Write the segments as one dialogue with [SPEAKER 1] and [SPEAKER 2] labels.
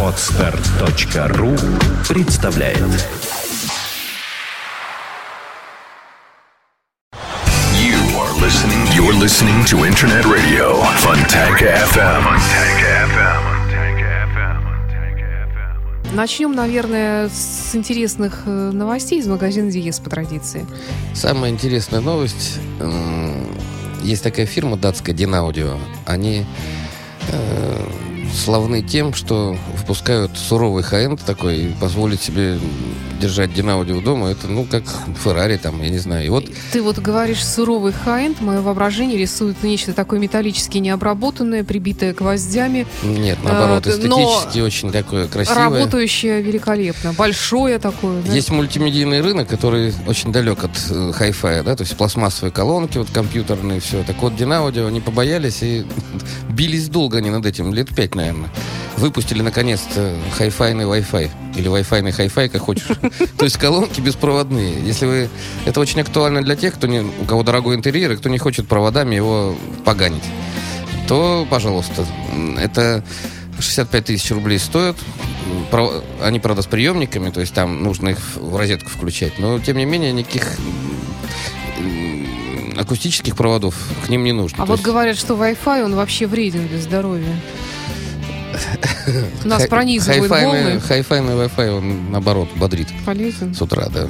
[SPEAKER 1] Отстар.ру представляет
[SPEAKER 2] You are listening. You're listening to Internet Radio Fontanka FM.
[SPEAKER 3] Начнем, наверное, с интересных э, новостей из магазина Диес по традиции.
[SPEAKER 4] Самая интересная новость. Есть такая фирма датская Динаудио. Они э, славны тем, что выпускают суровый хай такой и позволить себе держать Динаудио дома. Это, ну, как Феррари там, я не знаю. И вот
[SPEAKER 3] Ты вот говоришь суровый хай мое воображение рисует нечто такое металлически необработанное, прибитое гвоздями,
[SPEAKER 4] нет, наоборот,
[SPEAKER 3] но
[SPEAKER 4] эстетически очень такое красивое.
[SPEAKER 3] работающее великолепно, большое такое. да?
[SPEAKER 4] Есть мультимедийный рынок, который очень далек от э, хай-фая, да, то есть пластмассовые колонки, вот компьютерные, все. Так вот, Динаудио не побоялись и бились долго они над этим, лет пять, наверное. Выпустили, наконец-то, хай-файный Wi-Fi. Или Wi-Fi hi-fi, как хочешь. То есть колонки беспроводные. Если вы... Это очень актуально для тех, кто не... у кого дорогой интерьер, и кто не хочет проводами его поганить. То, пожалуйста, это 65 тысяч рублей стоят. Они, правда, с приемниками, то есть там нужно их в розетку включать. Но, тем не менее, никаких акустических проводов к ним не нужно.
[SPEAKER 3] А
[SPEAKER 4] То
[SPEAKER 3] вот
[SPEAKER 4] есть
[SPEAKER 3] говорят, что Wi-Fi, он вообще вреден для здоровья. Нас пронизывают волны.
[SPEAKER 4] Хай-файный Wi-Fi, он, наоборот, бодрит
[SPEAKER 3] Полезен.
[SPEAKER 4] с утра, да.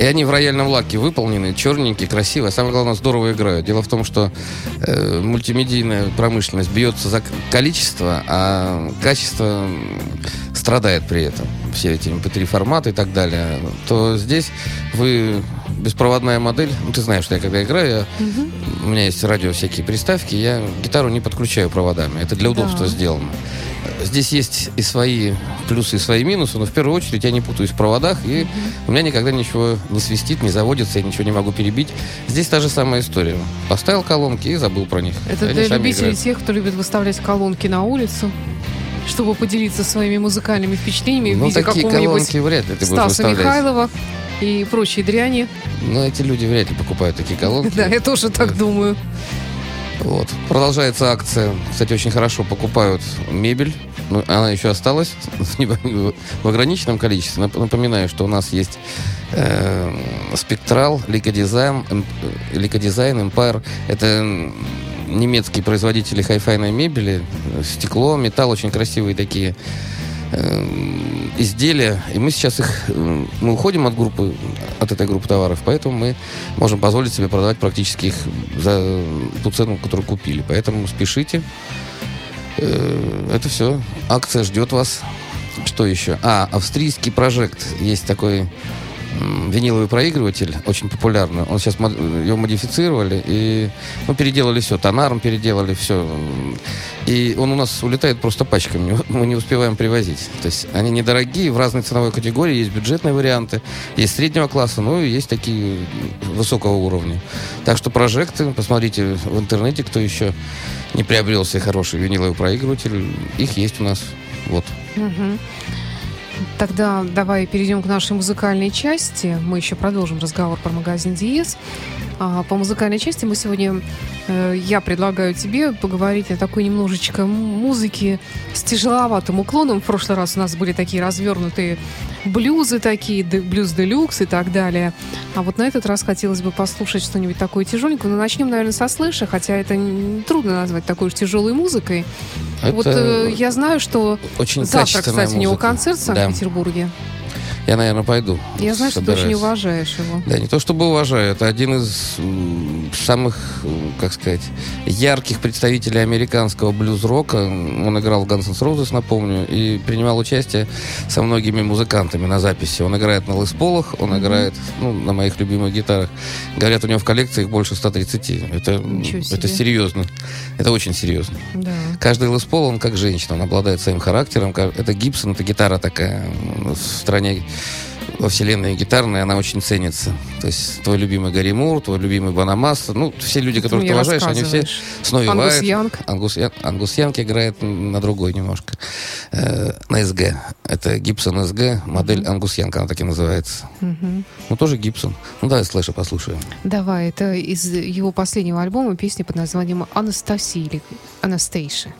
[SPEAKER 4] И они в рояльном лаке выполнены, черненькие, красивые. А самое главное, здорово играют. Дело в том, что э, мультимедийная промышленность бьется за количество, а качество страдает при этом. Все эти MP3 форматы и так далее. То здесь вы беспроводная модель. Ну, ты знаешь, что я когда играю, я- у меня есть радио всякие приставки, я гитару не подключаю проводами. Это для удобства
[SPEAKER 3] Да.
[SPEAKER 4] сделано. Здесь есть и свои плюсы, и свои минусы, но в первую очередь я не путаюсь в проводах, и у меня никогда ничего не свистит, не заводится, я ничего не могу перебить. Здесь та же самая история. Поставил колонки и забыл про них.
[SPEAKER 3] Это
[SPEAKER 4] Они
[SPEAKER 3] для любителей
[SPEAKER 4] играют.
[SPEAKER 3] тех, кто любит выставлять колонки на улицу, чтобы поделиться своими музыкальными впечатлениями в
[SPEAKER 4] Ну,
[SPEAKER 3] виде
[SPEAKER 4] такие
[SPEAKER 3] какого-нибудь Стаса. Михайлова и прочей дряни.
[SPEAKER 4] Но эти люди вряд ли покупают такие колонки.
[SPEAKER 3] Да, я тоже так думаю.
[SPEAKER 4] Вот. Продолжается акция. Кстати, очень хорошо покупают мебель. Ну, она еще осталась в ограниченном количестве. Нап- Напоминаю, что у нас есть э, Спектрал, Эм- э, Лика Дизайн, Empire. Это немецкие производители хай-файной мебели. Стекло, металл, очень красивые такие э, изделия. И мы сейчас их... Мы уходим от группы, от этой группы товаров, поэтому мы можем позволить себе продавать практически их за ту цену, которую купили. Поэтому спешите. Э, Это все. Акция ждет вас. Что еще? А, австрийский прожект. Есть такой виниловый проигрыватель, очень популярный. Он сейчас его модифицировали и ну, переделали все. Тонаром переделали все. И он у нас улетает просто пачками. Мы не успеваем привозить. То есть они недорогие, в разной ценовой категории. Есть бюджетные варианты, есть среднего класса, ну и есть такие высокого уровня. Так что прожекты, посмотрите в интернете, кто еще не приобрел себе хороший виниловый проигрыватель. Их есть у нас. Вот.
[SPEAKER 3] Мгм. Тогда давай перейдем к нашей музыкальной части. Мы еще продолжим разговор про магазин Диез. А, по музыкальной части мы сегодня, э, я предлагаю тебе поговорить о такой немножечко музыке с тяжеловатым уклоном. В прошлый раз у нас были такие развернутые блюзы такие, де- блюз делюкс и так далее. А вот на этот раз хотелось бы послушать что-нибудь такое тяжеленькое. Но начнем, наверное, со слэша, хотя это трудно назвать такой уж тяжелой музыкой. Вот
[SPEAKER 4] Это
[SPEAKER 3] э, я знаю, что
[SPEAKER 4] очень
[SPEAKER 3] Завтра, кстати, у него
[SPEAKER 4] музыка.
[SPEAKER 3] концерт в
[SPEAKER 4] Да.
[SPEAKER 3] Санкт-Петербурге.
[SPEAKER 4] Я, наверное, пойду.
[SPEAKER 3] Я знаю, что ты очень
[SPEAKER 4] Собираюсь.
[SPEAKER 3] уважаешь его.
[SPEAKER 4] Да, не то чтобы уважаю, это один из самых, как сказать, ярких представителей американского блюз-рока. Он играл в Guns N' Roses, напомню, и принимал участие со многими музыкантами на записи. Он играет на лысполах, он играет ну, на моих любимых гитарах. Говорят, у него в коллекции их больше 130. Это, это серьезно. Это очень серьезно.
[SPEAKER 3] Да.
[SPEAKER 4] Каждый лыспол, он как женщина, он обладает своим характером. Это Гибсон, это гитара такая в стране во вселенной гитарной, она очень ценится. То есть твой любимый Гарри Мур, твой любимый Банамас, ну, все люди, которых
[SPEAKER 3] мне
[SPEAKER 4] ты уважаешь, они все с Нови
[SPEAKER 3] Ангус
[SPEAKER 4] Вайт.
[SPEAKER 3] Янг.
[SPEAKER 4] Ангус, Я- Ангус Янг играет на другой немножко. Э, на СГ. Это Гибсон СГ, модель Ангус Янг, она так и называется.
[SPEAKER 3] Мгм.
[SPEAKER 4] Ну, тоже Гибсон. Ну, давай слэша послушаем.
[SPEAKER 3] Давай, это из его последнего альбома песня под названием «Анастасия» или «Анастейша».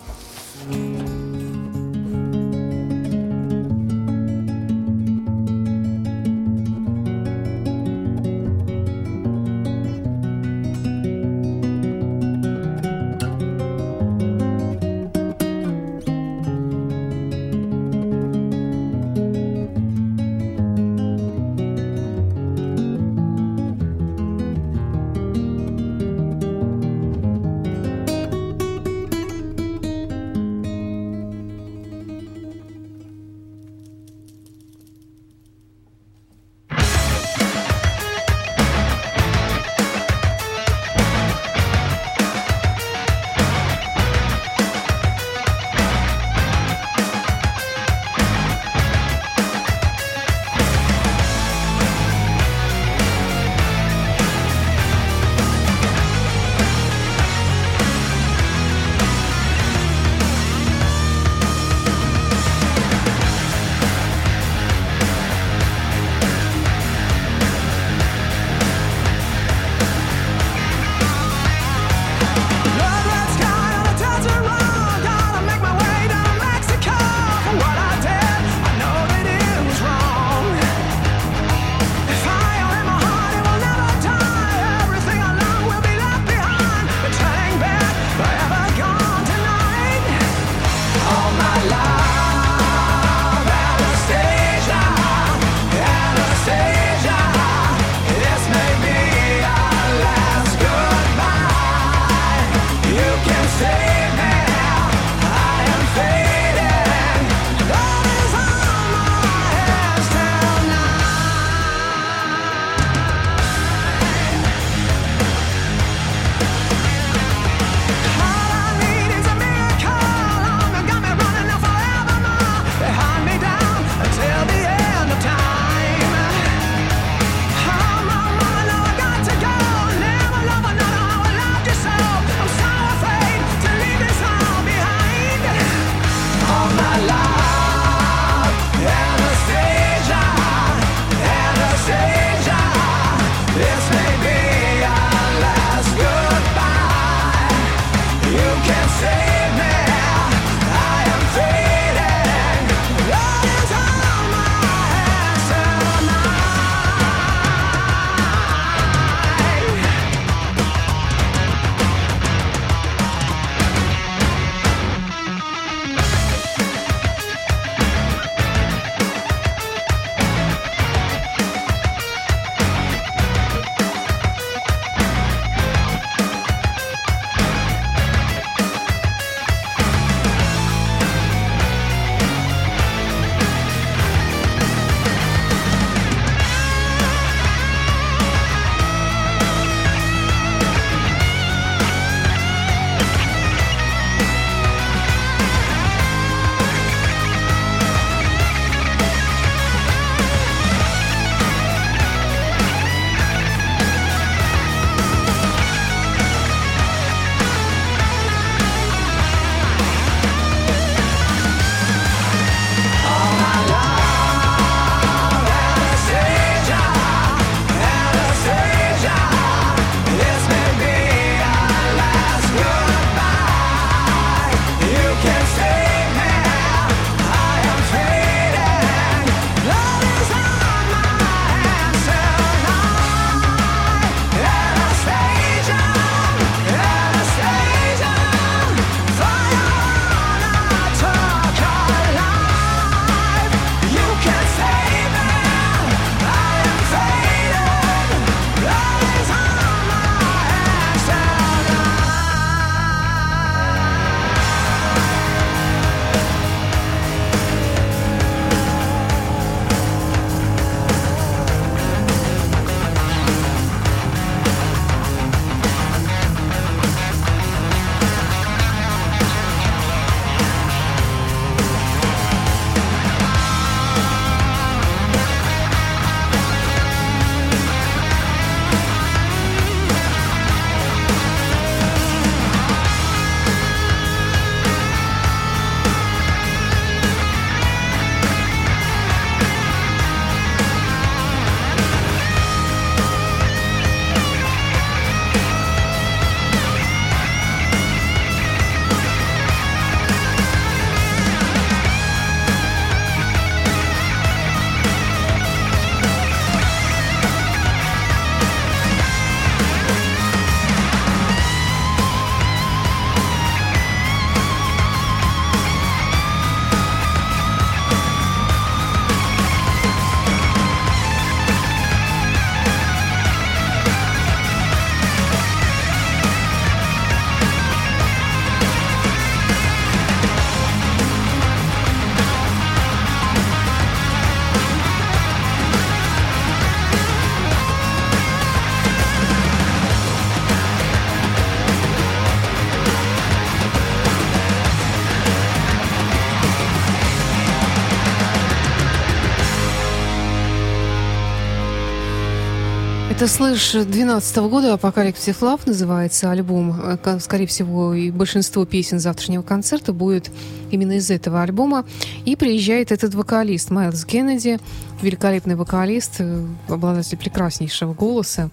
[SPEAKER 3] Это «Слэш» 2012 года «Apocalyptic Love» называется альбом. Э, скорее всего, и большинство песен завтрашнего концерта будет именно из этого альбома. И приезжает этот вокалист Майлз Кеннеди, великолепный вокалист, э, обладатель прекраснейшего голоса.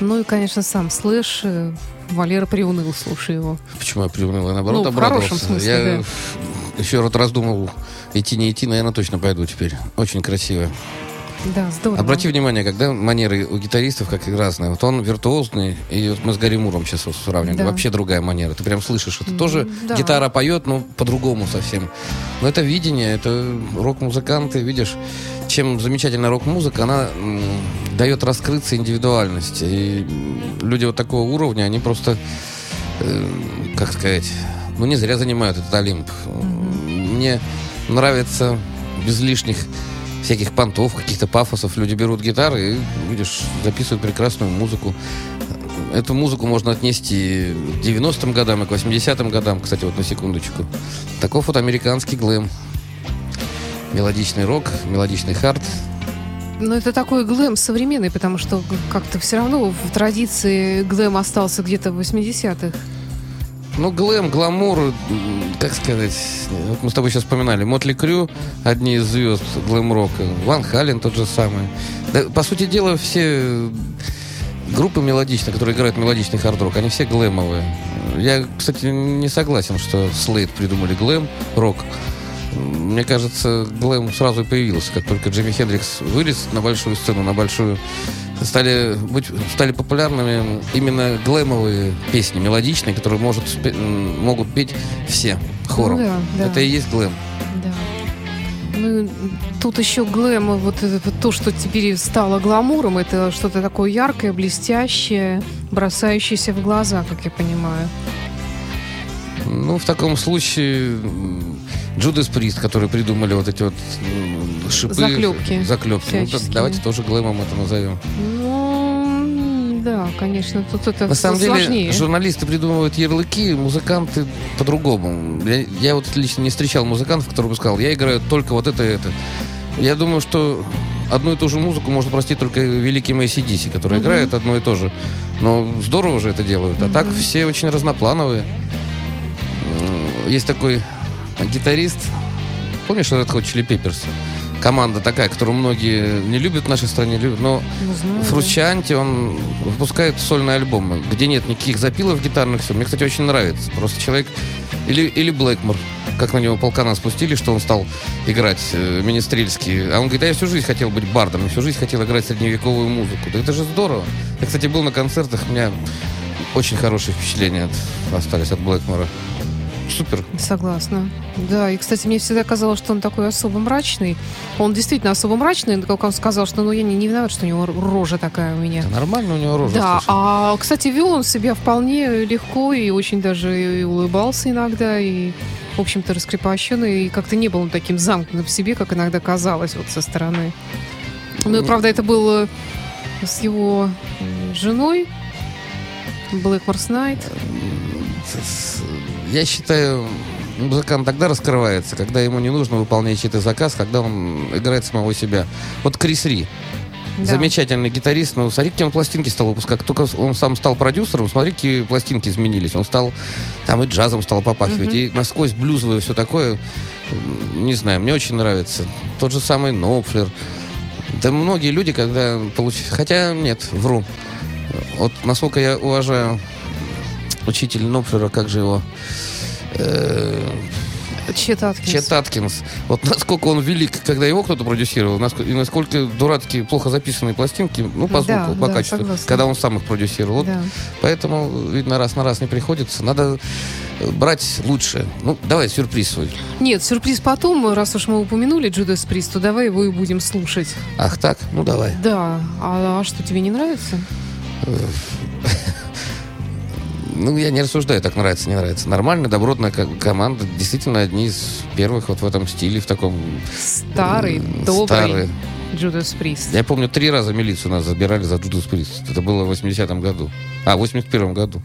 [SPEAKER 3] Ну и, конечно, сам «Слэш». Э, Валера приуныл, слушая его.
[SPEAKER 4] Почему я приуныл? Я, наоборот,
[SPEAKER 3] ну,
[SPEAKER 4] обрадовался.
[SPEAKER 3] в хорошем смысле,
[SPEAKER 4] я
[SPEAKER 3] да.
[SPEAKER 4] еще раз раздумал, идти не идти, наверное, точно пойду теперь. Очень красиво.
[SPEAKER 3] Да, здорово.
[SPEAKER 4] Обрати внимание, когда манеры у гитаристов как разные. Вот он виртуозный, и вот мы с Гарри Муром сейчас вот сравниваем.
[SPEAKER 3] Да.
[SPEAKER 4] Вообще другая манера. Ты прям слышишь, это тоже
[SPEAKER 3] да.
[SPEAKER 4] гитара поет, но по-другому совсем. Но это видение, это рок-музыканты, видишь, чем замечательная рок-музыка, она дает раскрыться индивидуальности. И люди вот такого уровня, они просто, э, как сказать, ну не зря занимают этот Олимп. Мне нравится без лишних всяких понтов, каких-то пафосов. Люди берут гитары и, видишь, записывают прекрасную музыку. Эту музыку можно отнести к 90-м годам и к 80-м годам, кстати, вот на секундочку. Таков вот американский глэм. Мелодичный рок, мелодичный хард.
[SPEAKER 3] Но это такой глэм современный, потому что как-то все равно в традиции глэм остался где-то в 80-х.
[SPEAKER 4] Ну, глэм, гламур, как сказать, вот мы с тобой сейчас вспоминали, Мотли Крю, одни из звезд глэм-рока, Ван Хален тот же самый. Да, по сути дела, все группы мелодичные, которые играют мелодичный хард-рок, они все глэмовые. Я, кстати, не согласен, что Слейд придумали глэм-рок. Мне кажется, глэм сразу и появился, как только Джимми Хендрикс вылез на большую сцену, на большую стали быть стали популярными именно глэмовые песни, мелодичные, которые может, могут петь все хором.
[SPEAKER 3] Ну да, да.
[SPEAKER 4] Это и есть глэм.
[SPEAKER 3] Да. Ну, тут еще глэм, вот, это то, что теперь стало гламуром, это что-то такое яркое, блестящее, бросающееся в глаза, как я понимаю.
[SPEAKER 4] Ну, в таком случае Джудас Прист, которые придумали вот эти вот шипы.
[SPEAKER 3] Заклепки
[SPEAKER 4] Заклепки. Ну, давайте тоже глэмом это назовем.
[SPEAKER 3] Ну, да, конечно, тут это
[SPEAKER 4] На самом деле,
[SPEAKER 3] сложнее.
[SPEAKER 4] журналисты придумывают ярлыки, музыканты по-другому. Я, я вот лично не встречал музыкантов, которые бы сказал, я играю только вот это и это. Я думаю, что одну и ту же музыку можно простить только великим ACDC, который
[SPEAKER 3] Мгм.
[SPEAKER 4] играет одно и то же. Но здорово же это делают. А так все очень разноплановые. Есть такой гитарист, помнишь Red Hot Chili Peppers? Команда такая, которую многие не любят в нашей стране, любят, но
[SPEAKER 3] знаю, да.
[SPEAKER 4] Фручанти, он выпускает сольные альбомы, где нет никаких запилов гитарных, все. Мне, кстати, очень нравится. Просто человек... Или, или Блэкмор, как на него полкана спустили, что он стал играть э, министрельский. А он говорит, а я всю жизнь хотел быть бардом, я всю жизнь хотел играть средневековую музыку. Да это же здорово. Я, кстати, был на концертах, у меня очень хорошие впечатления от- остались от Блэкмора. Супер.
[SPEAKER 3] Согласна. Да, и, кстати, мне всегда казалось, что он такой особо мрачный. Он действительно особо мрачный, как он сказал, что ну я не, не виноват, что у него рожа такая у меня.
[SPEAKER 4] Да нормально у него рожа.
[SPEAKER 3] Да,
[SPEAKER 4] слушай.
[SPEAKER 3] а, кстати, вел он себя вполне легко и очень даже и улыбался иногда, и, в общем-то, раскрепощенный, и как-то не был он таким замкнутым в себе, как иногда казалось вот со стороны. Ну и, правда, это было с его женой, Блэкморс Найт.
[SPEAKER 4] С- Я считаю, музыкант тогда раскрывается, когда ему не нужно выполнять чей-то заказ, когда он играет самого себя. Вот Крис Ри.
[SPEAKER 3] Да.
[SPEAKER 4] Замечательный гитарист, но смотри, какие он пластинки стал выпускать. Как только он сам стал продюсером, смотри, какие пластинки изменились. Он стал, там и джазом стал попахивать, и насквозь блюзовое все такое. Не знаю, мне очень нравится. Тот же самый Нопфлер. Да многие люди, когда получили... Хотя нет, вру. Вот насколько я уважаю учитель Нопфлера, как же его... Э,
[SPEAKER 3] Чет Аткинс.
[SPEAKER 4] Чет Аткинс. Вот насколько он велик, когда его кто-то продюсировал, наск- и насколько дурацкие, плохо записанные пластинки, ну, по
[SPEAKER 3] Да,
[SPEAKER 4] звуку, по
[SPEAKER 3] да,
[SPEAKER 4] качеству,
[SPEAKER 3] согласна.
[SPEAKER 4] когда он сам их продюсировал. Вот
[SPEAKER 3] Да.
[SPEAKER 4] Поэтому, видно, раз на раз не приходится. Надо э, брать лучшее. Ну, давай сюрприз свой.
[SPEAKER 3] Нет, сюрприз потом, раз уж мы упомянули Джудас Прист, то давай его и будем слушать.
[SPEAKER 4] Ах так? Ну, давай.
[SPEAKER 3] Да, а, а что, тебе не нравится?
[SPEAKER 4] Ну, я не рассуждаю, так нравится, не нравится. Нормальная, добротная ко- команда. Действительно, одни из первых вот в этом стиле, в таком...
[SPEAKER 3] Старый, добрый
[SPEAKER 4] старые.
[SPEAKER 3] Джудас Прист.
[SPEAKER 4] Я помню, три раза милицию нас забирали за Джудас Прист. Это было в 80-м году. А, в 81-м году.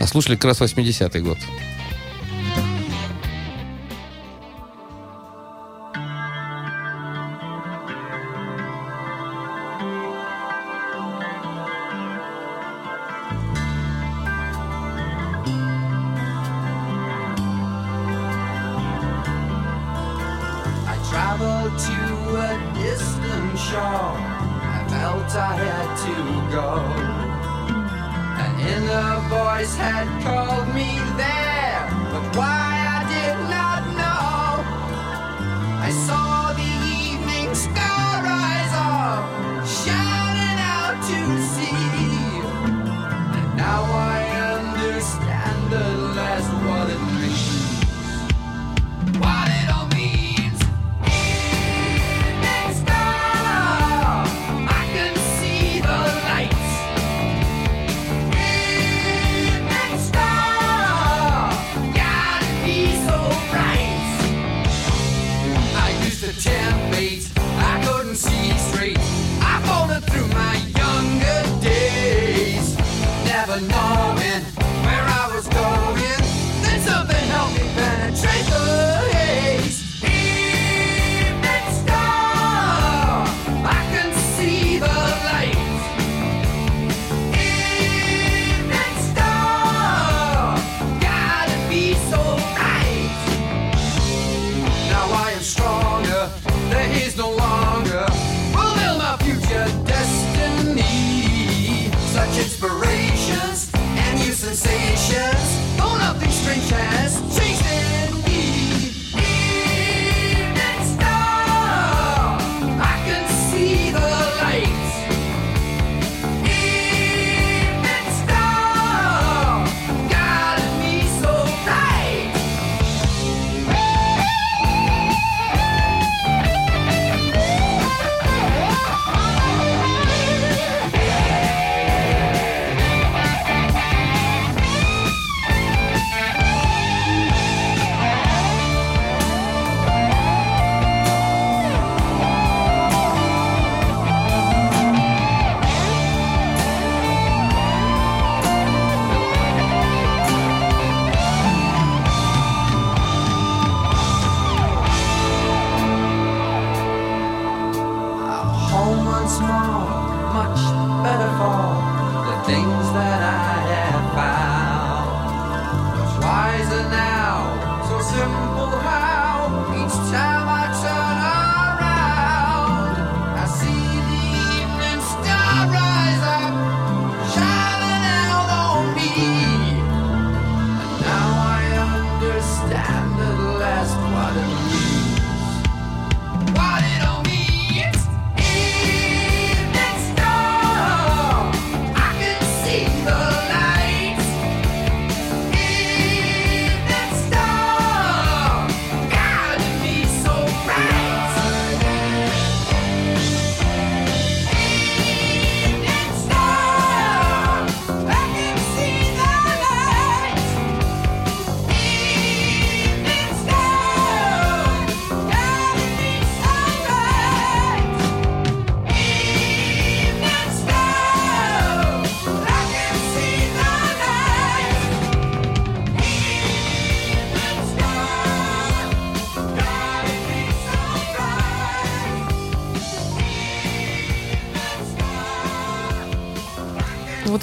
[SPEAKER 4] А слушали как раз 80-й год.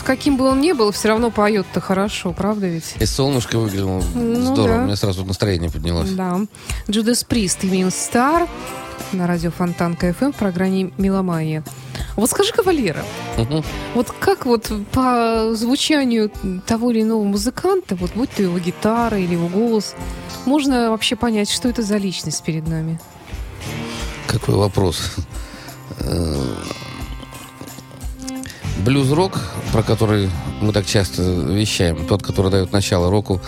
[SPEAKER 3] Каким бы он ни был, все равно поет-то хорошо, правда ведь?
[SPEAKER 4] И солнышко выглянуло
[SPEAKER 3] Ну
[SPEAKER 4] здорово.
[SPEAKER 3] да.
[SPEAKER 4] У меня сразу настроение поднялось.
[SPEAKER 3] Да. Джудас Прист, Immune Star на радио Фонтан КФМ в программе «Меломания». Вот скажи-ка, Валера,
[SPEAKER 4] Мгм.
[SPEAKER 3] вот как вот по звучанию того или иного музыканта, вот будь то его гитара или его голос, можно вообще понять, что это за личность перед нами?
[SPEAKER 4] Какой вопрос? Блюз-рок, про который мы так часто вещаем, тот, который дает начало року,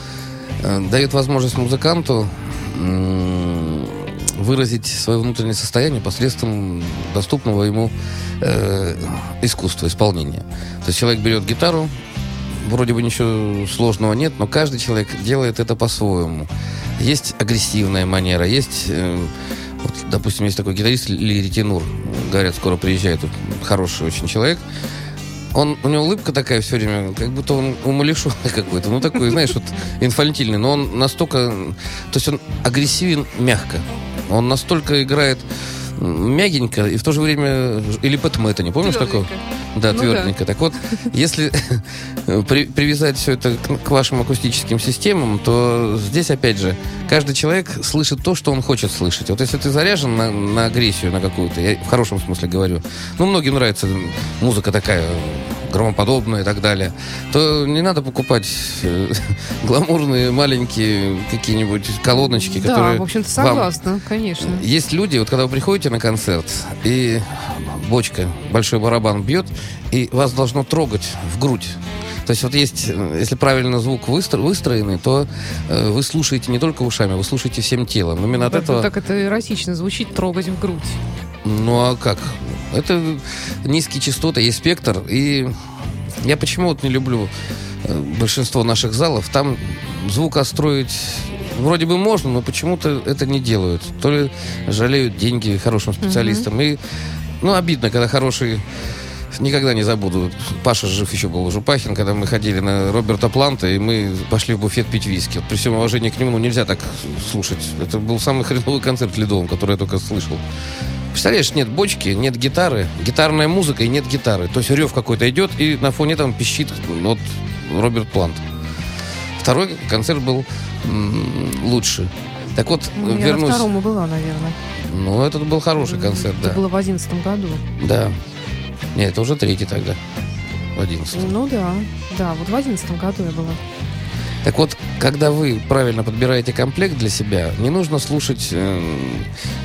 [SPEAKER 4] э, дает возможность музыканту выразить свое внутреннее состояние посредством доступного ему э, искусства, исполнения. То есть человек берет гитару, вроде бы ничего сложного нет, но каждый человек делает это по-своему. Есть агрессивная манера, есть, э, вот, допустим, есть такой гитарист Лири Тенур, говорят, скоро приезжает, тут хороший очень человек. Он, у него улыбка такая все время, как будто он умалишенный какой-то. Ну, такой, знаешь, вот инфантильный. Но он настолько... То есть он агрессивен мягко. Он настолько играет мягенько и в то же время... Или Пэт это не помнишь такого? Да,
[SPEAKER 3] Ну
[SPEAKER 4] тверденько. Так вот, если при- привязать все это к, к вашим акустическим системам, то здесь, опять же, каждый человек слышит то, что он хочет слышать. Вот если ты заряжен на, на агрессию, на какую-то, я в хорошем смысле говорю, ну, многим нравится музыка такая громоподобная и так далее, то не надо покупать э, гламурные маленькие какие-нибудь колоночки,
[SPEAKER 3] Да,
[SPEAKER 4] которые
[SPEAKER 3] в общем-то,
[SPEAKER 4] вам
[SPEAKER 3] согласна, конечно.
[SPEAKER 4] есть люди, вот когда вы приходите на концерт, и бочка, большой барабан бьет, и вас должно трогать в грудь. То есть вот есть, э, если правильно звук выстро- выстроенный, то э, вы слушаете не только ушами, вы слушаете всем телом. Именно от этого...
[SPEAKER 3] Так это эротично звучит, трогать в грудь.
[SPEAKER 4] Ну а как? Это низкие частоты, есть спектр. И я почему вот не люблю э, большинство наших залов. Там звук отстроить вроде бы можно, но почему-то это не делают. То ли жалеют деньги хорошим специалистам. И, ну, обидно, когда хороший Никогда не забуду. Паша жив еще был Жупахин, когда мы ходили на Роберта Планта, и мы пошли в буфет пить виски. При всем уважении к нему, ну, нельзя так слушать. Это был самый хреновый концерт в Ледовом, который я только слышал. Представляешь, нет бочки, нет гитары, гитарная музыка и нет гитары. То есть рев какой-то идет, и на фоне там пищит вот Роберт Плант. Второй концерт был лучше. Так вот,
[SPEAKER 3] Ну, я на
[SPEAKER 4] вернусь.
[SPEAKER 3] втором была, наверное.
[SPEAKER 4] Ну, этот был хороший концерт,
[SPEAKER 3] Это
[SPEAKER 4] да.
[SPEAKER 3] было в одиннадцатом году.
[SPEAKER 4] Да. Нет, это уже третий тогда. В 11
[SPEAKER 3] Ну да, да, вот в одиннадцатом году я была.
[SPEAKER 4] Так вот, когда вы правильно подбираете комплект для себя, не нужно слушать э,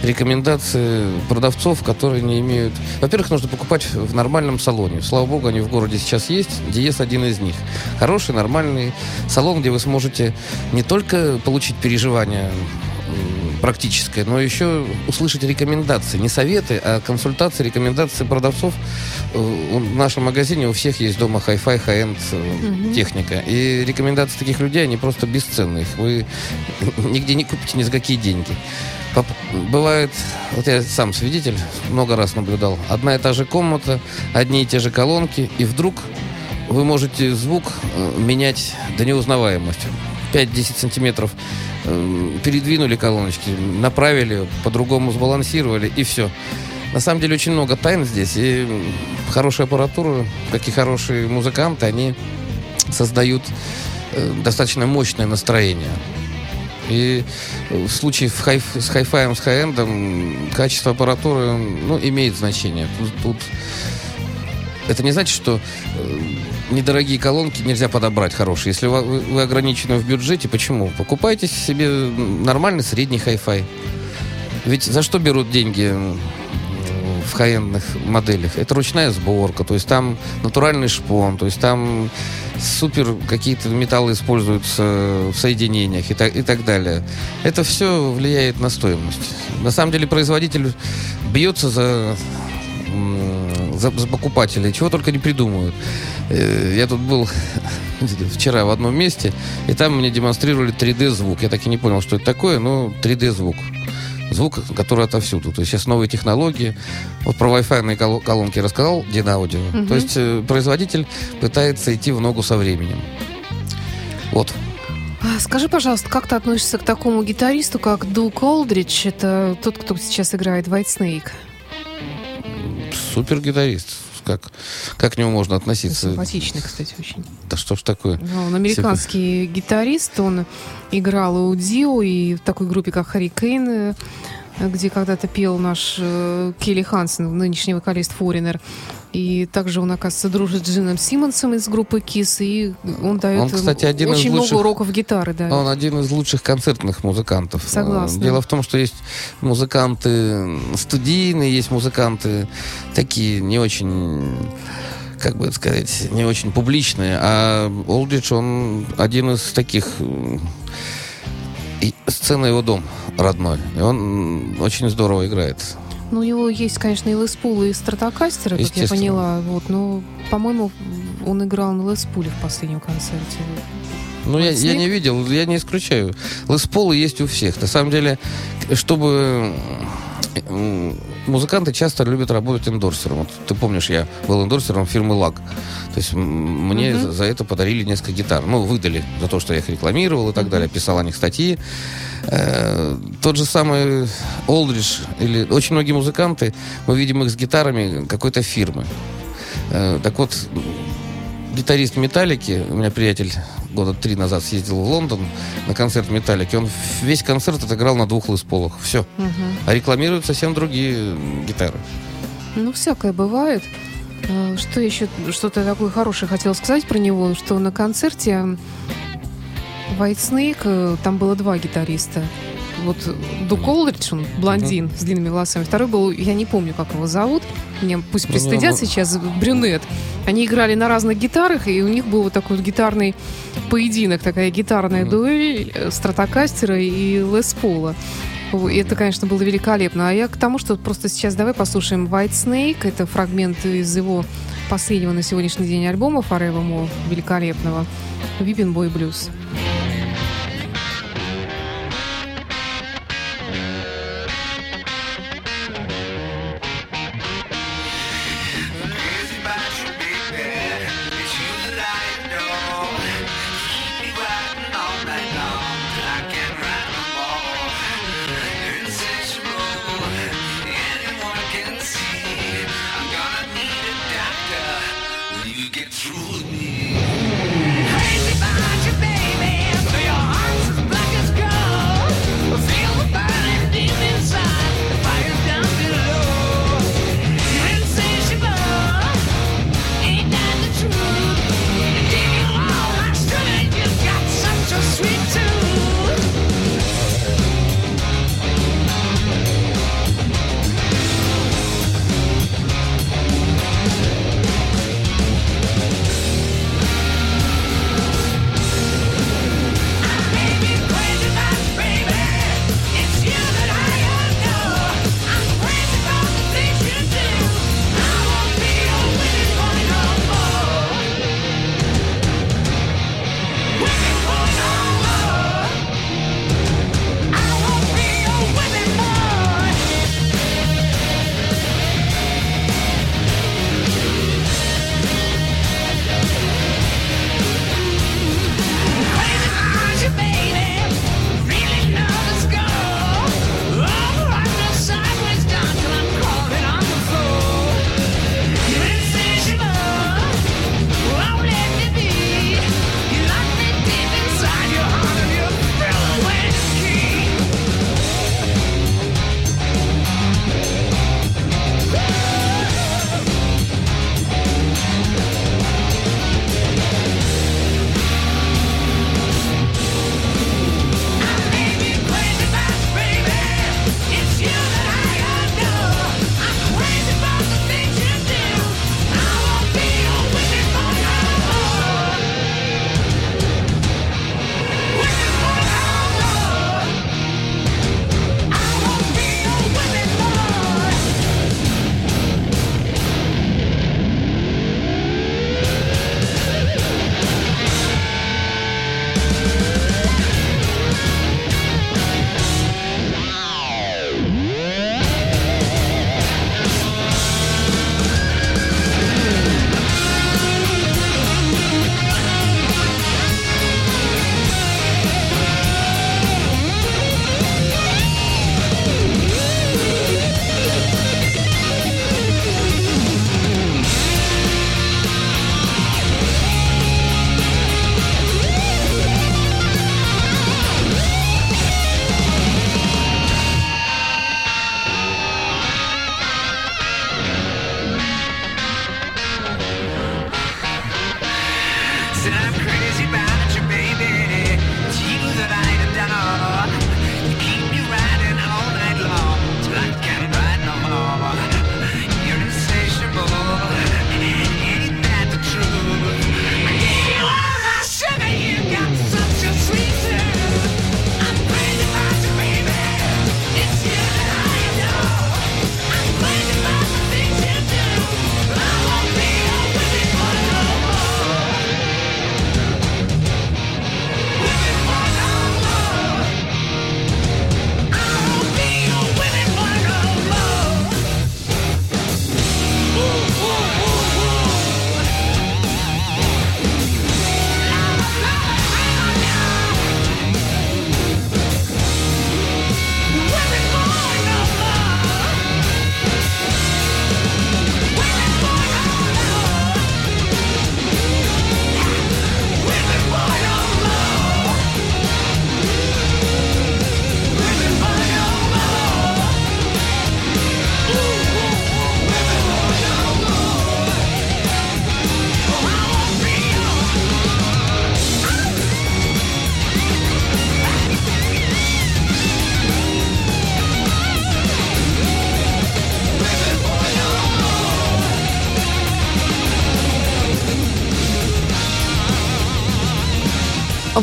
[SPEAKER 4] рекомендации продавцов, которые не имеют... Во-первых, нужно покупать в нормальном салоне. Слава богу, они в городе сейчас есть. Диез один из них. Хороший, нормальный салон, где вы сможете не только получить переживания практическое, но еще услышать рекомендации. Не советы, а консультации, рекомендации продавцов. Э, В нашем магазине у всех есть дома hi-fi, high-end техника. И рекомендации таких людей, они просто бесценны. Их вы нигде не купите ни за какие деньги. Бывает, вот я сам свидетель, много раз наблюдал, одна и та же комната, одни и те же колонки, и вдруг вы можете звук э, менять до неузнаваемости. 5-10 сантиметров передвинули колоночки, направили, по-другому сбалансировали, и все. На самом деле очень много тайн здесь, и хорошая аппаратура, как и хорошие музыканты, они создают э, достаточно мощное настроение. И э, в случае с хай-фаем, с хай-эндом качество аппаратуры ну, имеет значение. Тут, тут это не значит, что э, недорогие колонки нельзя подобрать хорошие. Если вы, ограничены в бюджете, почему? Покупайте себе нормальный средний хай-фай. Ведь за что берут деньги в хай-эндных моделях? Это ручная сборка, то есть там натуральный шпон, то есть там супер какие-то металлы используются в соединениях и так, и так далее. Это все влияет на стоимость. На самом деле производитель бьется за за, за покупателей, чего только не придумывают. Э, Я тут был вчера в одном месте, и там мне демонстрировали 3D-звук. Я так и не понял, что это такое, но 3D-звук. Звук, который отовсюду. То есть сейчас новые технологии. Вот про Wi-Fi кол- колонки рассказал Динаудио. То есть э, производитель пытается идти в ногу со временем. Вот.
[SPEAKER 3] А, Скажи, пожалуйста, как ты относишься к такому гитаристу, как Дук Олдридж? Это тот, кто сейчас играет White Snake.
[SPEAKER 4] Супер гитарист. Как, как к нему можно относиться?
[SPEAKER 3] Симпатичный, кстати, очень.
[SPEAKER 4] Да что ж такое?
[SPEAKER 3] Ну, Он американский гитарист, он играл и у Дио, и в такой группе, как Харрикейн, э, где когда-то пел наш э, Келли Хансен, нынешний вокалист Форинер. И также он, оказывается, дружит с Джином Симмонсом из группы Кис, и он дает
[SPEAKER 4] Он, кстати, один из
[SPEAKER 3] очень много
[SPEAKER 4] лучших-
[SPEAKER 3] уроков гитары. Да.
[SPEAKER 4] Он один из лучших концертных музыкантов.
[SPEAKER 3] Согласна.
[SPEAKER 4] Э, Дело в том, что есть музыканты студийные, есть музыканты такие не очень как бы сказать, не очень публичные, а Олдридж, он один из таких и сцена его дом родной. И он очень здорово играет.
[SPEAKER 3] Ну, у него есть, конечно, и Лес Пул, и Стратокастер, как я поняла. Вот, но, по-моему, он играл на Лес Пуле в последнем концерте.
[SPEAKER 4] Ну, я, я не видел, я не исключаю. Лес Полы есть у всех. На самом деле, чтобы музыканты часто любят работать эндорсером. Вот ты помнишь, я был эндорсером фирмы ЛАК. То есть мне за, за это подарили несколько гитар. Ну, выдали за то, что я их рекламировал и так далее. Писал о них статьи. Э, тот же самый Олдридж или очень многие музыканты, мы видим их с гитарами какой-то фирмы. Э, так вот, гитарист Металлики, у меня приятель года три назад съездил в Лондон на концерт Металлики, он весь концерт отыграл на двух лысполах. Все.
[SPEAKER 3] Мгм.
[SPEAKER 4] А рекламируют совсем другие гитары.
[SPEAKER 3] Ну, всякое бывает. Э, Что еще, что-то такое хорошее хотела сказать про него, что на концерте White Snake, там было два гитариста. Вот Дук Олдридж, он блондин с длинными волосами. Второй был, я не помню, как его зовут. Мне пусть
[SPEAKER 4] Ну,
[SPEAKER 3] пристыдят
[SPEAKER 4] ну,
[SPEAKER 3] сейчас, брюнет. Они играли на разных гитарах, и у них был вот такой вот гитарный поединок, такая гитарная
[SPEAKER 4] Мгм.
[SPEAKER 3] дуэль э, Стратокастера и Лес Пола. И это, конечно, было великолепно. А я к тому, что просто сейчас давай послушаем White Snake. Это фрагмент из его последнего на сегодняшний день альбома Forever More, великолепного. Whipping Boy Blues.
[SPEAKER 5] Crazy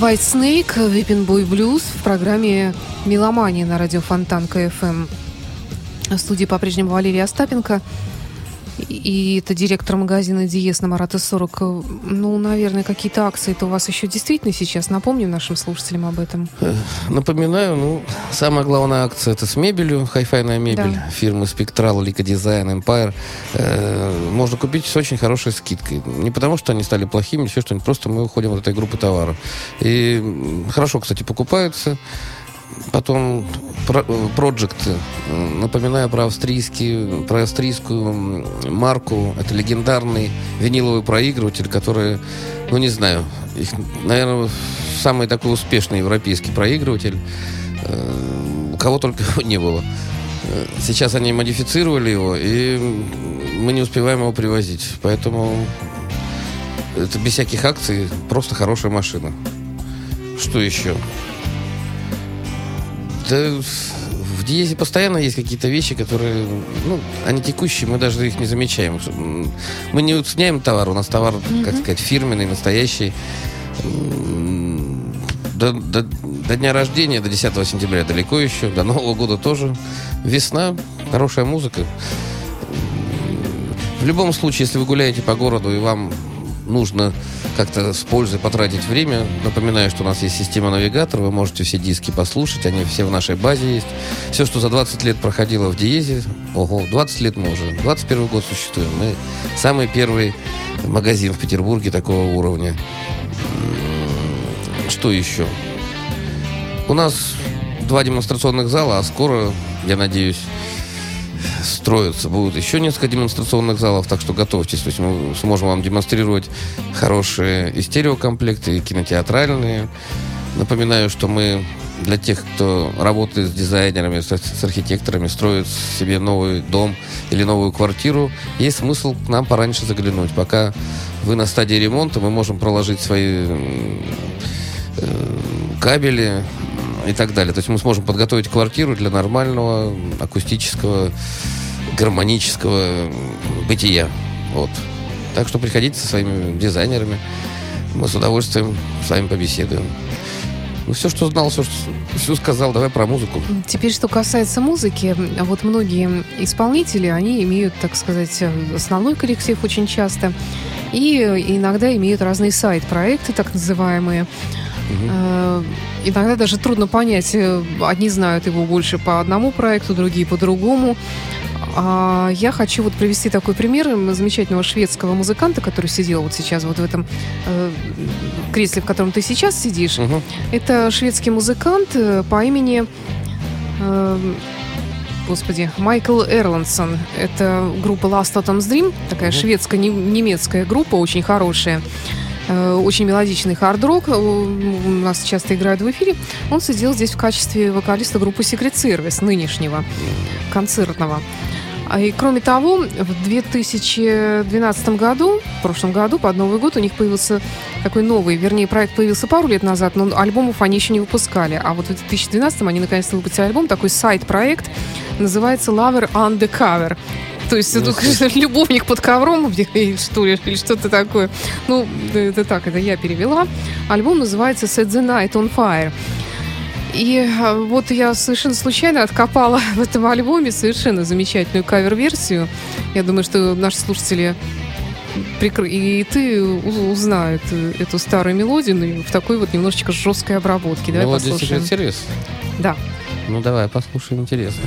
[SPEAKER 3] Whitesnake, Whipping Boy Blues в программе «Меломания» на радио Фонтанка ФМ. В студии по-прежнему Валерия Остапенко. И это директор магазина Диез на Марата 40. Ну, наверное, какие-то акции-то у вас еще действительно сейчас. Напомним нашим слушателям об этом.
[SPEAKER 4] Э, Напоминаю, ну, самая главная акция это с мебелью, хай-файная мебель
[SPEAKER 3] Да.
[SPEAKER 4] фирмы Spectral, Leica Design, Empire. Э, можно купить с очень хорошей скидкой. Не потому, что они стали плохими, еще что-нибудь, просто мы уходим от этой группы товаров. И хорошо, кстати, покупаются. Потом про- проекты. М, Напоминаю про австрийский, про австрийскую марку. Это легендарный виниловый проигрыватель, который, ну не знаю, их, наверное, самый такой успешный европейский проигрыватель. Э, кого только его не было. Э, Сейчас они модифицировали его, и мы не успеваем его привозить. Поэтому это без всяких акций просто хорошая машина. Что еще? Да в Диезе постоянно есть какие-то вещи, которые, ну, они текущие, мы даже их не замечаем. Мы не уценяем товар, у нас товар, как сказать, фирменный, настоящий. До, до- до дня рождения, до 10 сентября далеко еще, до Нового года тоже. Весна, хорошая музыка. В любом случае, если вы гуляете по городу и вам нужно как-то с пользой потратить время, напоминаю, что у нас есть система навигатора, вы можете все диски послушать, они все в нашей базе есть. Все, что за 20 лет проходило в Диезе, ого, 20 лет мы уже, 21 год существуем. Мы самый первый магазин в Петербурге такого уровня. Что еще? У нас два демонстрационных зала, а скоро, я надеюсь, строятся. Будут еще несколько демонстрационных залов, так что готовьтесь. То есть мы сможем вам демонстрировать хорошие и стереокомплекты, и кинотеатральные. Напоминаю, что мы для тех, кто работает с дизайнерами, с, архитекторами, строит себе новый дом или новую квартиру, есть смысл к нам пораньше заглянуть. Пока вы на стадии ремонта, мы можем проложить свои э, кабели и так далее. То есть мы сможем подготовить квартиру для нормального акустического, гармонического бытия. Вот. Так что приходите со своими дизайнерами. Мы с удовольствием с вами побеседуем. Ну, все, что знал, все, что, все сказал. Давай про музыку.
[SPEAKER 3] Теперь, что касается музыки, вот многие исполнители, они имеют, так сказать, основной коллектив очень часто, и иногда имеют разные сайт-проекты, так называемые. Э, Иногда даже трудно понять, э, одни знают его больше по одному проекту, другие по другому. А я хочу вот привести такой пример замечательного шведского музыканта, который сидел вот сейчас вот в этом э, кресле, в котором ты сейчас сидишь.
[SPEAKER 4] Мгм.
[SPEAKER 3] Это шведский музыкант по имени... э, Господи, Майкл Эрландсон. Это группа Last Autumn's Dream, такая шведско-немецкая группа, очень хорошая. Э, Очень мелодичный хард-рок. э, У нас часто играют в эфире. Он сидел здесь в качестве вокалиста группы Secret Service, нынешнего, концертного. А И кроме того, в 2012 году, в прошлом году, под Новый год, у них появился такой новый, вернее, проект появился пару лет назад, но альбомов они еще не выпускали. А вот в 2012 они наконец-то выпустили альбом, такой сайт-проект, называется Lover on the Cover. То есть это любовник под ковром, что ли, или что-то такое. Ну, это так, это я перевела. Альбом называется Set the Night on Fire. И а, вот я совершенно случайно откопала в этом альбоме совершенно замечательную кавер-версию. Я думаю, что наши слушатели и ты узнают эту старую мелодию но в такой вот немножечко жесткой обработке. Давай
[SPEAKER 4] Мелодия
[SPEAKER 3] послушаем.
[SPEAKER 4] Service?
[SPEAKER 3] Да.
[SPEAKER 4] Ну, давай, послушаем, интересно.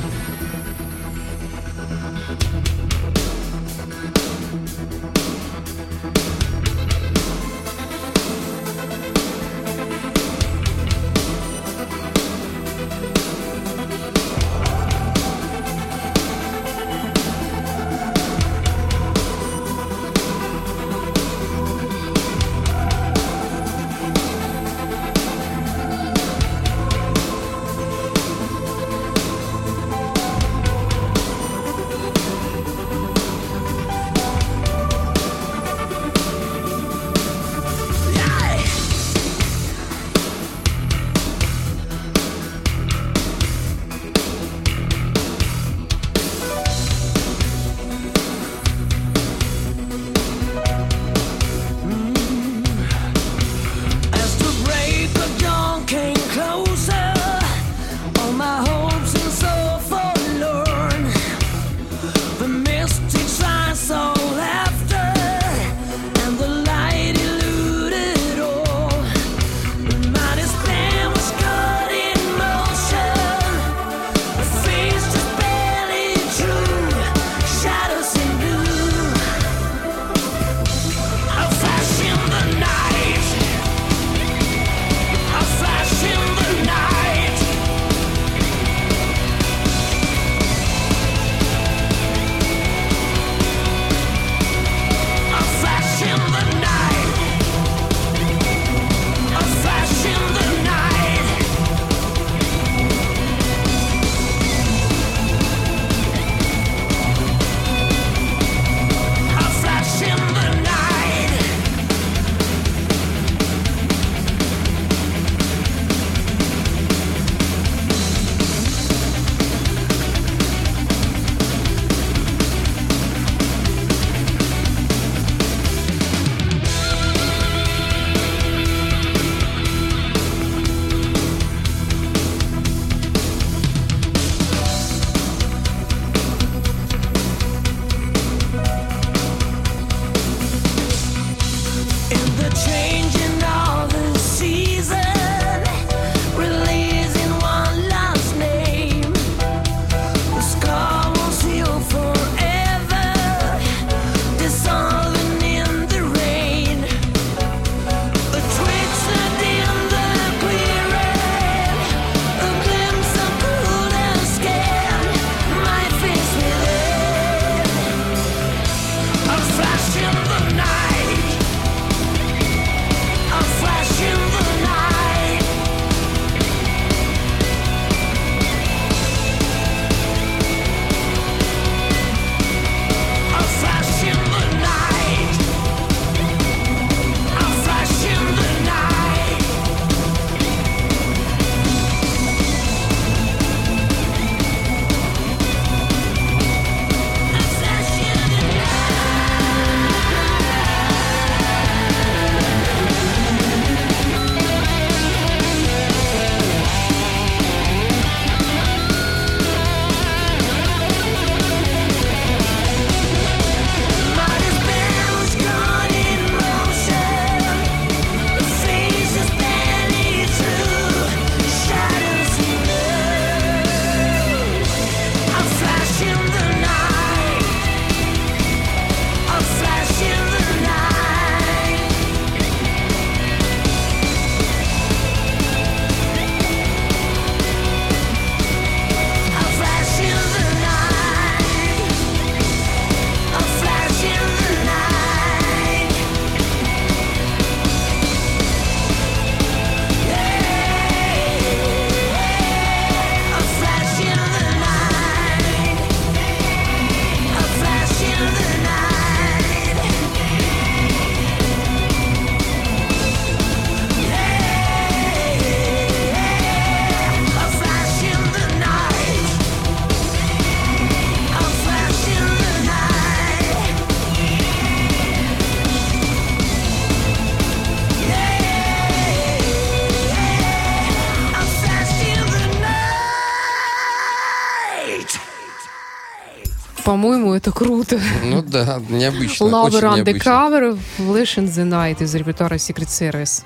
[SPEAKER 3] По-моему, это круто.
[SPEAKER 4] Ну да, необычно.
[SPEAKER 3] Lover. Undercover, Flash in the Night из репертуара Secret Service.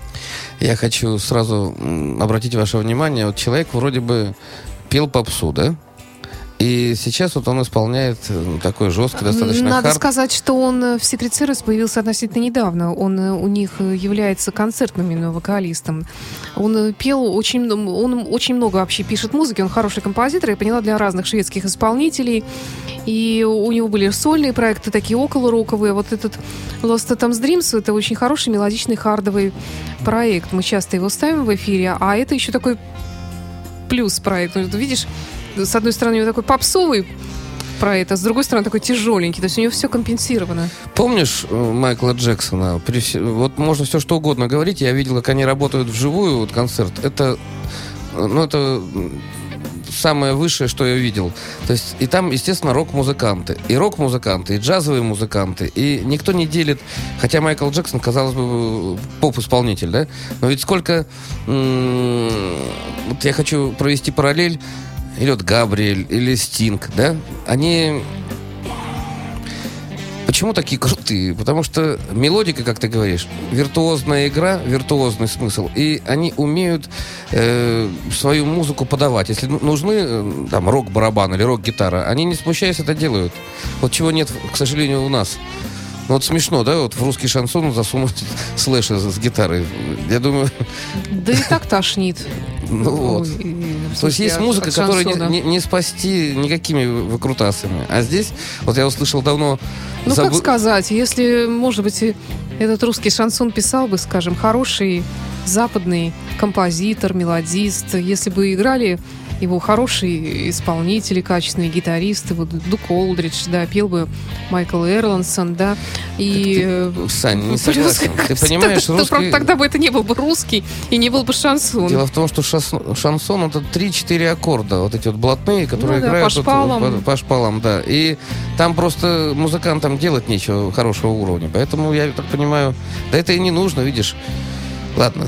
[SPEAKER 4] Я хочу сразу обратить ваше внимание, вот человек вроде бы пел попсу, да? И сейчас вот он исполняет э, такой жесткий достаточно
[SPEAKER 3] Надо
[SPEAKER 4] хард.
[SPEAKER 3] сказать, что он э, в Secret Service появился относительно недавно. Он э, у них э, является концертным именно вокалистом. Он пел очень, он очень много вообще пишет музыки, он хороший композитор, я поняла, для разных шведских исполнителей. И у него были сольные проекты, такие около роковые. Вот этот Lost Atoms Dreams это очень хороший мелодичный хардовый проект. Мы часто его ставим в эфире, а это еще такой плюс проект. Ну, видишь, с одной стороны, у него такой попсовый проект, а с другой стороны, такой тяжеленький. То есть у него все компенсировано.
[SPEAKER 4] Помнишь э, Майкла Джексона? При Вот можно все что угодно говорить. Я видел, как они работают вживую, вот концерт. Это, э, ну, это самое высшее, что я видел. То есть, и там, естественно, рок-музыканты. И рок-музыканты, и джазовые музыканты. И никто не делит... Хотя Майкл Джексон, казалось бы, поп-исполнитель, да? Но ведь сколько... Вот я хочу провести параллель. Или вот Габриэль, или Стинг, да? Они Почему такие крутые? Потому что мелодика, как ты говоришь, виртуозная игра, виртуозный смысл, и они умеют э, свою музыку подавать. Если ну- нужны э, там рок-барабан или рок-гитара, они не смущаясь это делают. Вот чего нет, к сожалению, у нас. Ну, вот смешно, да, вот в русский шансон засунуть слэши с гитарой. Я думаю,
[SPEAKER 3] Да и так тошнит.
[SPEAKER 4] ну вот. То есть есть музыка,
[SPEAKER 3] от
[SPEAKER 4] которую не, не- не спасти никакими выкрутасами. А здесь, вот я услышал давно...
[SPEAKER 3] Ну, как
[SPEAKER 4] забы-
[SPEAKER 3] сказать, если, может быть, этот русский шансон писал бы, скажем, хороший западный композитор, мелодист, если бы играли его хорошие исполнители, качественные гитаристы, вот Дук Олдридж, да, пел бы Майкл Эрлансон, да, и... э,
[SPEAKER 4] Сань, не
[SPEAKER 3] плюс
[SPEAKER 4] согласен. Ты
[SPEAKER 3] как-то
[SPEAKER 4] понимаешь,
[SPEAKER 3] тогда,
[SPEAKER 4] русский...
[SPEAKER 3] тогда бы это не был бы русский и не был бы шансон.
[SPEAKER 4] Дело в том, что шас- шансон это 3-4 аккорда, вот эти вот блатные, которые
[SPEAKER 3] Ну да,
[SPEAKER 4] играют
[SPEAKER 3] по
[SPEAKER 4] вот,
[SPEAKER 3] шпалам.
[SPEAKER 4] по, по шпалам, да. И там просто музыкантам делать нечего хорошего уровня. Поэтому я так понимаю, да это и не нужно, видишь. Ладно,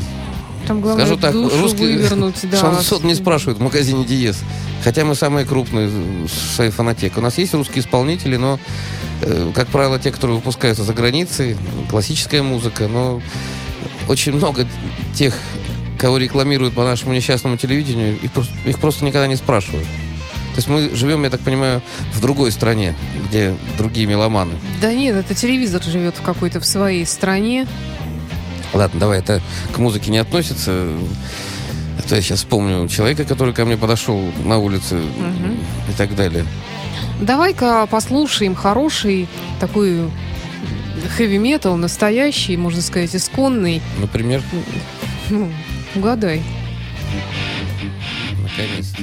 [SPEAKER 3] Там главное
[SPEAKER 4] скажу так,
[SPEAKER 3] душу
[SPEAKER 4] русский
[SPEAKER 3] вывернуть, да.
[SPEAKER 4] шансон не спрашивают в магазине Диез. Хотя мы самые крупные своей фанатеке. У нас есть русские исполнители, но, э, как правило, те, которые выпускаются за границей, классическая музыка, но очень много тех, кого рекламируют по нашему несчастному телевидению, их их просто никогда не спрашивают. То есть мы живем, я так понимаю, в другой стране, где другие меломаны.
[SPEAKER 3] Да нет, это телевизор живет в какой-то в своей стране.
[SPEAKER 4] Ладно, давай, это к музыке не относится. А то я сейчас вспомню человека, который ко мне подошел на улице и так далее.
[SPEAKER 3] Давай-ка послушаем хороший такой хэви-метал, настоящий, можно сказать, исконный.
[SPEAKER 4] Например,
[SPEAKER 3] Ну, угадай.
[SPEAKER 4] наконец-то.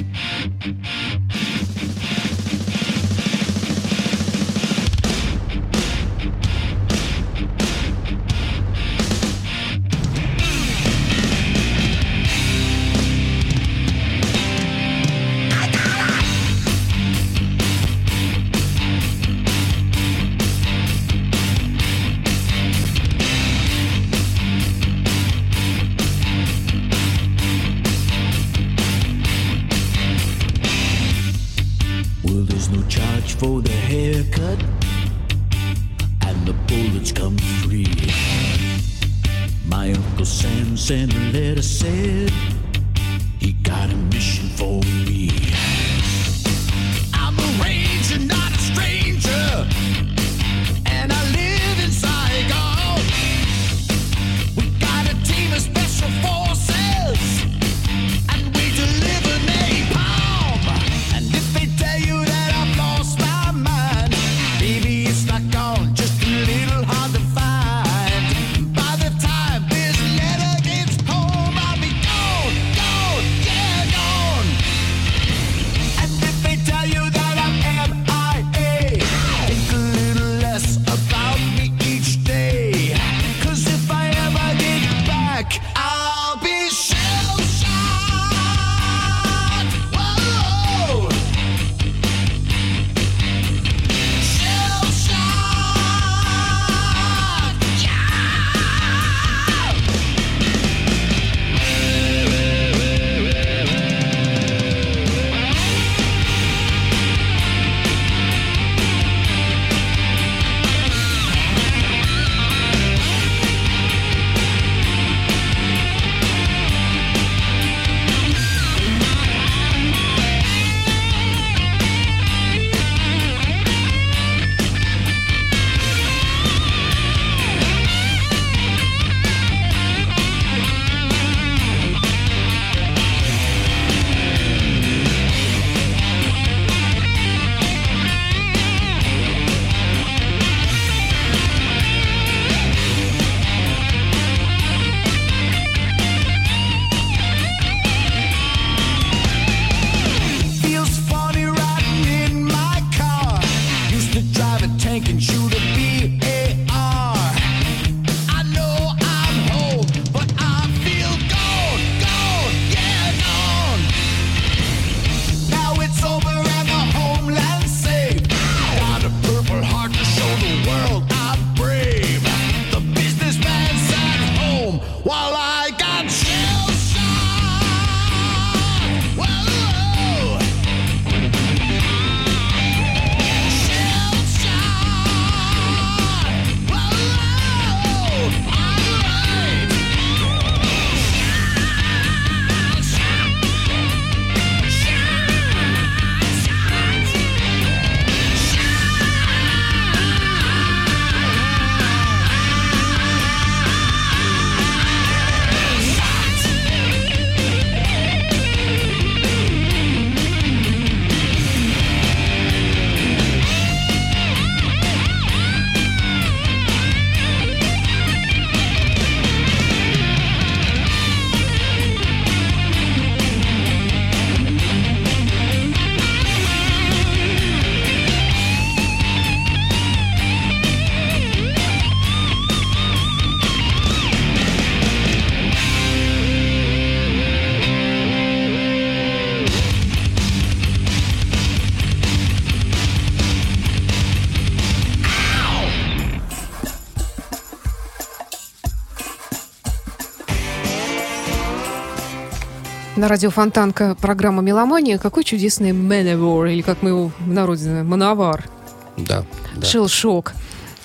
[SPEAKER 3] На радио Фонтанка программа «Меломания». Какой чудесный Manowar, или как мы его в народе называем, Мановар.
[SPEAKER 4] Да, да.
[SPEAKER 3] Шелшок.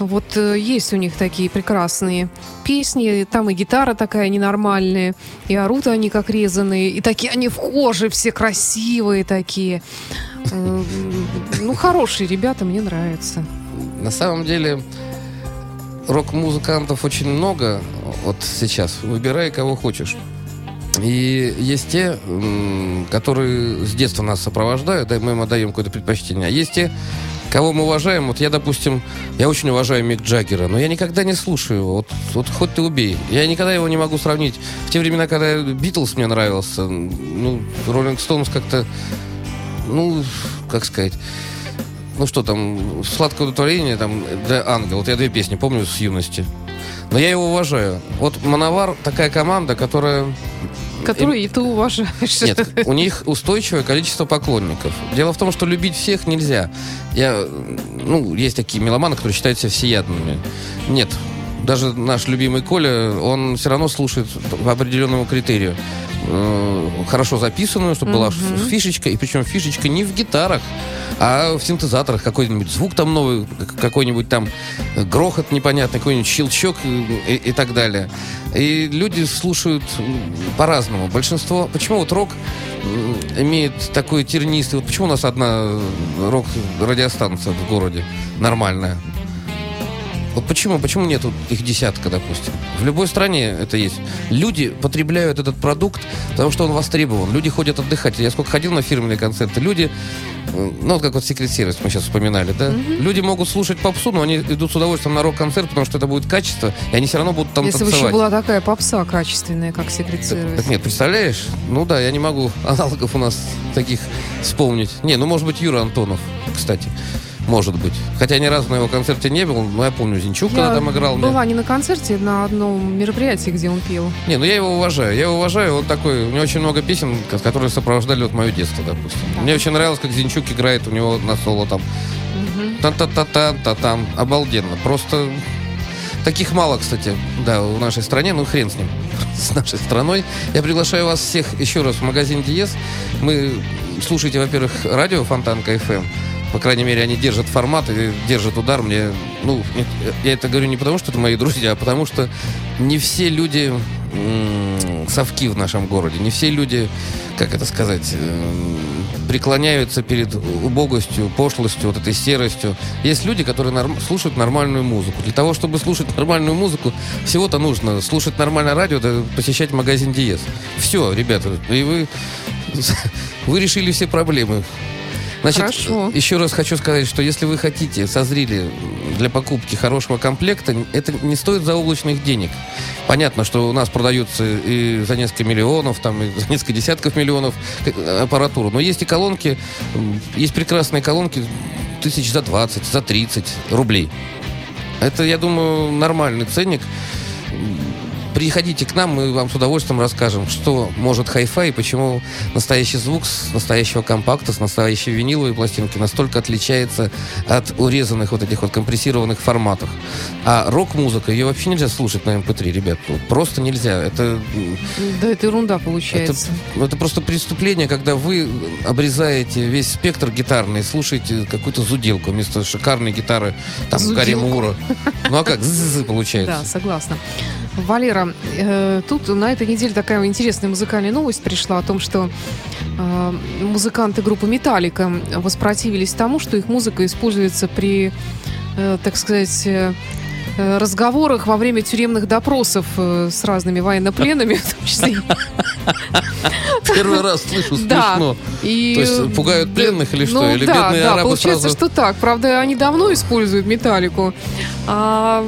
[SPEAKER 3] Вот э, есть у них такие прекрасные песни, там и гитара такая ненормальная, и орут они как резаные, и такие они вхожи, все красивые такие. Э, Ну, хорошие ребята, мне нравятся.
[SPEAKER 4] На самом деле рок-музыкантов очень много вот сейчас. Выбирай, кого хочешь. И есть те, которые с детства нас сопровождают, да, мы им отдаем какое-то предпочтение. А есть те, кого мы уважаем. Вот я, допустим, я очень уважаю Мик Джаггера, но я никогда не слушаю его. Вот, вот хоть ты убей. Я никогда его не могу сравнить. В те времена, когда Битлз мне нравился, ну, Роллинг Стоунс как-то, ну, как сказать, ну что там, сладкое удовлетворение, там, для ангела. Вот я две песни помню с юности. Но я его уважаю. Вот Мановар такая команда, которая...
[SPEAKER 3] Которые и ты уважаешь.
[SPEAKER 4] Нет, у них устойчивое количество поклонников. Дело в том, что любить всех нельзя. Я, ну, есть такие меломаны, которые считают себя всеядными. Нет, даже наш любимый Коля, он все равно слушает по определенному критерию. Э, Хорошо записанную, чтобы была
[SPEAKER 3] Мгм.
[SPEAKER 4] фишечка, и причем фишечка не в гитарах, а в синтезаторах какой-нибудь звук там новый, какой-нибудь там грохот непонятный, какой-нибудь щелчок и, и так далее. И люди слушают по-разному. Большинство... Почему вот рок имеет такой тернистый... Вот почему у нас одна рок-радиостанция в городе нормальная? Вот почему, почему нет вот их десятка, допустим? В любой стране это есть. Люди потребляют этот продукт, потому что он востребован. Люди ходят отдыхать. Я сколько ходил на фирменные концерты, люди, э, ну вот как вот секрет сервис мы сейчас вспоминали, да? Люди могут слушать попсу, но они идут с удовольствием на рок-концерт, потому что это будет качество, и они все равно будут там
[SPEAKER 3] Если бы еще
[SPEAKER 4] танцевать.
[SPEAKER 3] была такая попса качественная, как секрет
[SPEAKER 4] Так,
[SPEAKER 3] сервис.
[SPEAKER 4] так нет, представляешь? Ну да, я не могу аналогов у нас таких вспомнить. Не, ну может быть Юра Антонов, кстати. Может быть. Хотя ни разу на его концерте не был, но я помню Зинчук, когда там играл. мне-
[SPEAKER 3] была не на концерте, на одном мероприятии, где он пел.
[SPEAKER 4] Не, ну я его уважаю. Я его уважаю. Он такой, у него очень много песен, ко- которые сопровождали вот мое детство, допустим. Мне очень нравилось, как Зинчук играет у него на соло там. та та та та та там Обалденно. Просто таких мало, кстати, да, в нашей стране. Ну, хрен с ним. С нашей страной. Я приглашаю вас всех еще раз в магазин Диез. Мы слушайте, во-первых, радио Фонтанка FM. По крайней мере, они держат формат и держат удар. Мне, ну, я это говорю не потому, что это мои друзья, а потому что не все люди совки в нашем городе, не все люди, как это сказать, преклоняются перед убогостью, пошлостью, вот этой серостью. Есть люди, которые норм- слушают нормальную музыку. Для того, чтобы слушать нормальную музыку, всего-то нужно слушать нормальное радио, это посещать магазин Диез. Все, ребята, и вы, вы решили все проблемы. Значит,
[SPEAKER 3] Хорошо.
[SPEAKER 4] еще раз хочу сказать, что если вы хотите, созрели для покупки хорошего комплекта, это не стоит заоблачных денег. Понятно, что у нас продаются и за несколько миллионов, там, и за несколько десятков миллионов аппаратуру. Но есть и колонки, есть прекрасные колонки тысяч за 20, за 30 рублей. Это, я думаю, нормальный ценник. Приходите к нам, мы вам с удовольствием расскажем, что может хай-фай и почему настоящий звук с настоящего компакта, с настоящей виниловой пластинки настолько отличается от урезанных вот этих вот компрессированных форматов. А рок-музыка, ее вообще нельзя слушать на MP3, ребят. Ну, Просто нельзя. Это,
[SPEAKER 3] Да, это ерунда
[SPEAKER 4] это,
[SPEAKER 3] получается.
[SPEAKER 4] это просто преступление, когда вы обрезаете весь спектр гитарный, слушаете какую-то зуделку вместо шикарной гитары, там, Гарри. Мура. Ну а как? З-з-з получается.
[SPEAKER 3] Да, согласна. Валера, э, тут на этой неделе такая интересная музыкальная новость пришла о том, что э, музыканты группы Металлика воспротивились тому, что их музыка используется при, э, так сказать, э, э, разговорах во время тюремных допросов э, с разными военнопленными, в том числе.
[SPEAKER 4] Первый раз слышу
[SPEAKER 3] Да.
[SPEAKER 4] смешно.
[SPEAKER 3] И,
[SPEAKER 4] То есть пугают пленных или что?
[SPEAKER 3] Ну
[SPEAKER 4] Или
[SPEAKER 3] да,
[SPEAKER 4] бедные
[SPEAKER 3] да,
[SPEAKER 4] арабы
[SPEAKER 3] получается,
[SPEAKER 4] сразу-
[SPEAKER 3] что так. Правда, они давно используют металлику. А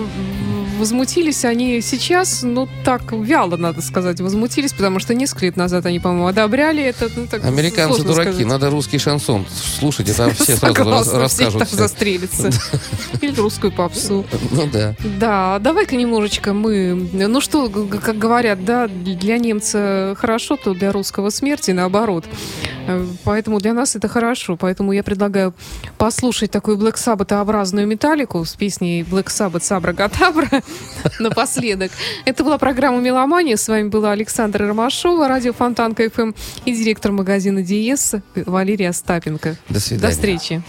[SPEAKER 3] возмутились они сейчас, ну так вяло, надо сказать, возмутились, потому что несколько лет назад они, по-моему, одобряли это. Ну, так
[SPEAKER 4] Американцы дураки,
[SPEAKER 3] сказать.
[SPEAKER 4] надо русский шансон слушать, и там все сразу
[SPEAKER 3] все
[SPEAKER 4] расскажут. всё.
[SPEAKER 3] застрелятся. Или русскую попсу.
[SPEAKER 4] Ну да.
[SPEAKER 3] Да, давай-ка немножечко мы... Ну что, как говорят, да, для немца хорошо, то для русского смерти, наоборот. Э, Поэтому для нас это хорошо. Поэтому я предлагаю послушать такую Black Sabbath-образную металлику с песней Black Sabbath Сабра Гатабра напоследок. Это была программа «Меломания». С вами была Александра Ромашова, радио Фонтанка ФМ и директор магазина Диес Валерия Остапенко.
[SPEAKER 4] До свидания.
[SPEAKER 3] До встречи.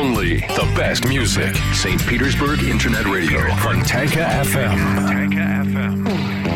[SPEAKER 2] only the best music. St. Petersburg Internet Radio, Fontanka FM. Fontanka FM.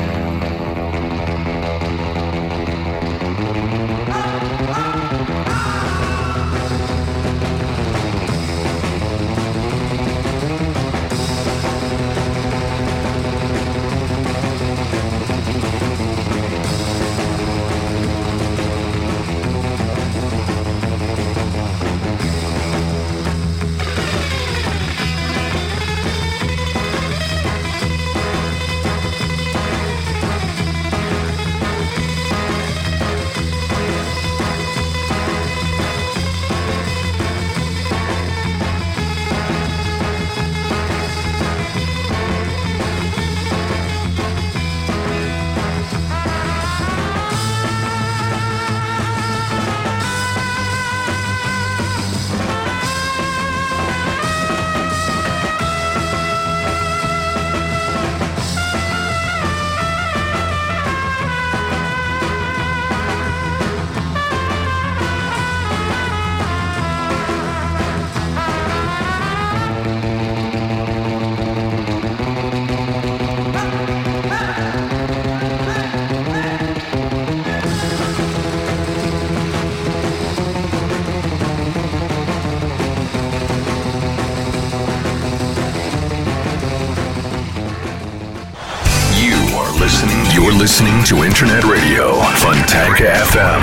[SPEAKER 2] To Internet Radio. Fontanka FM.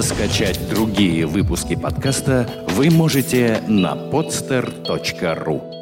[SPEAKER 5] Скачать другие выпуски подкаста вы можете на podster.ru.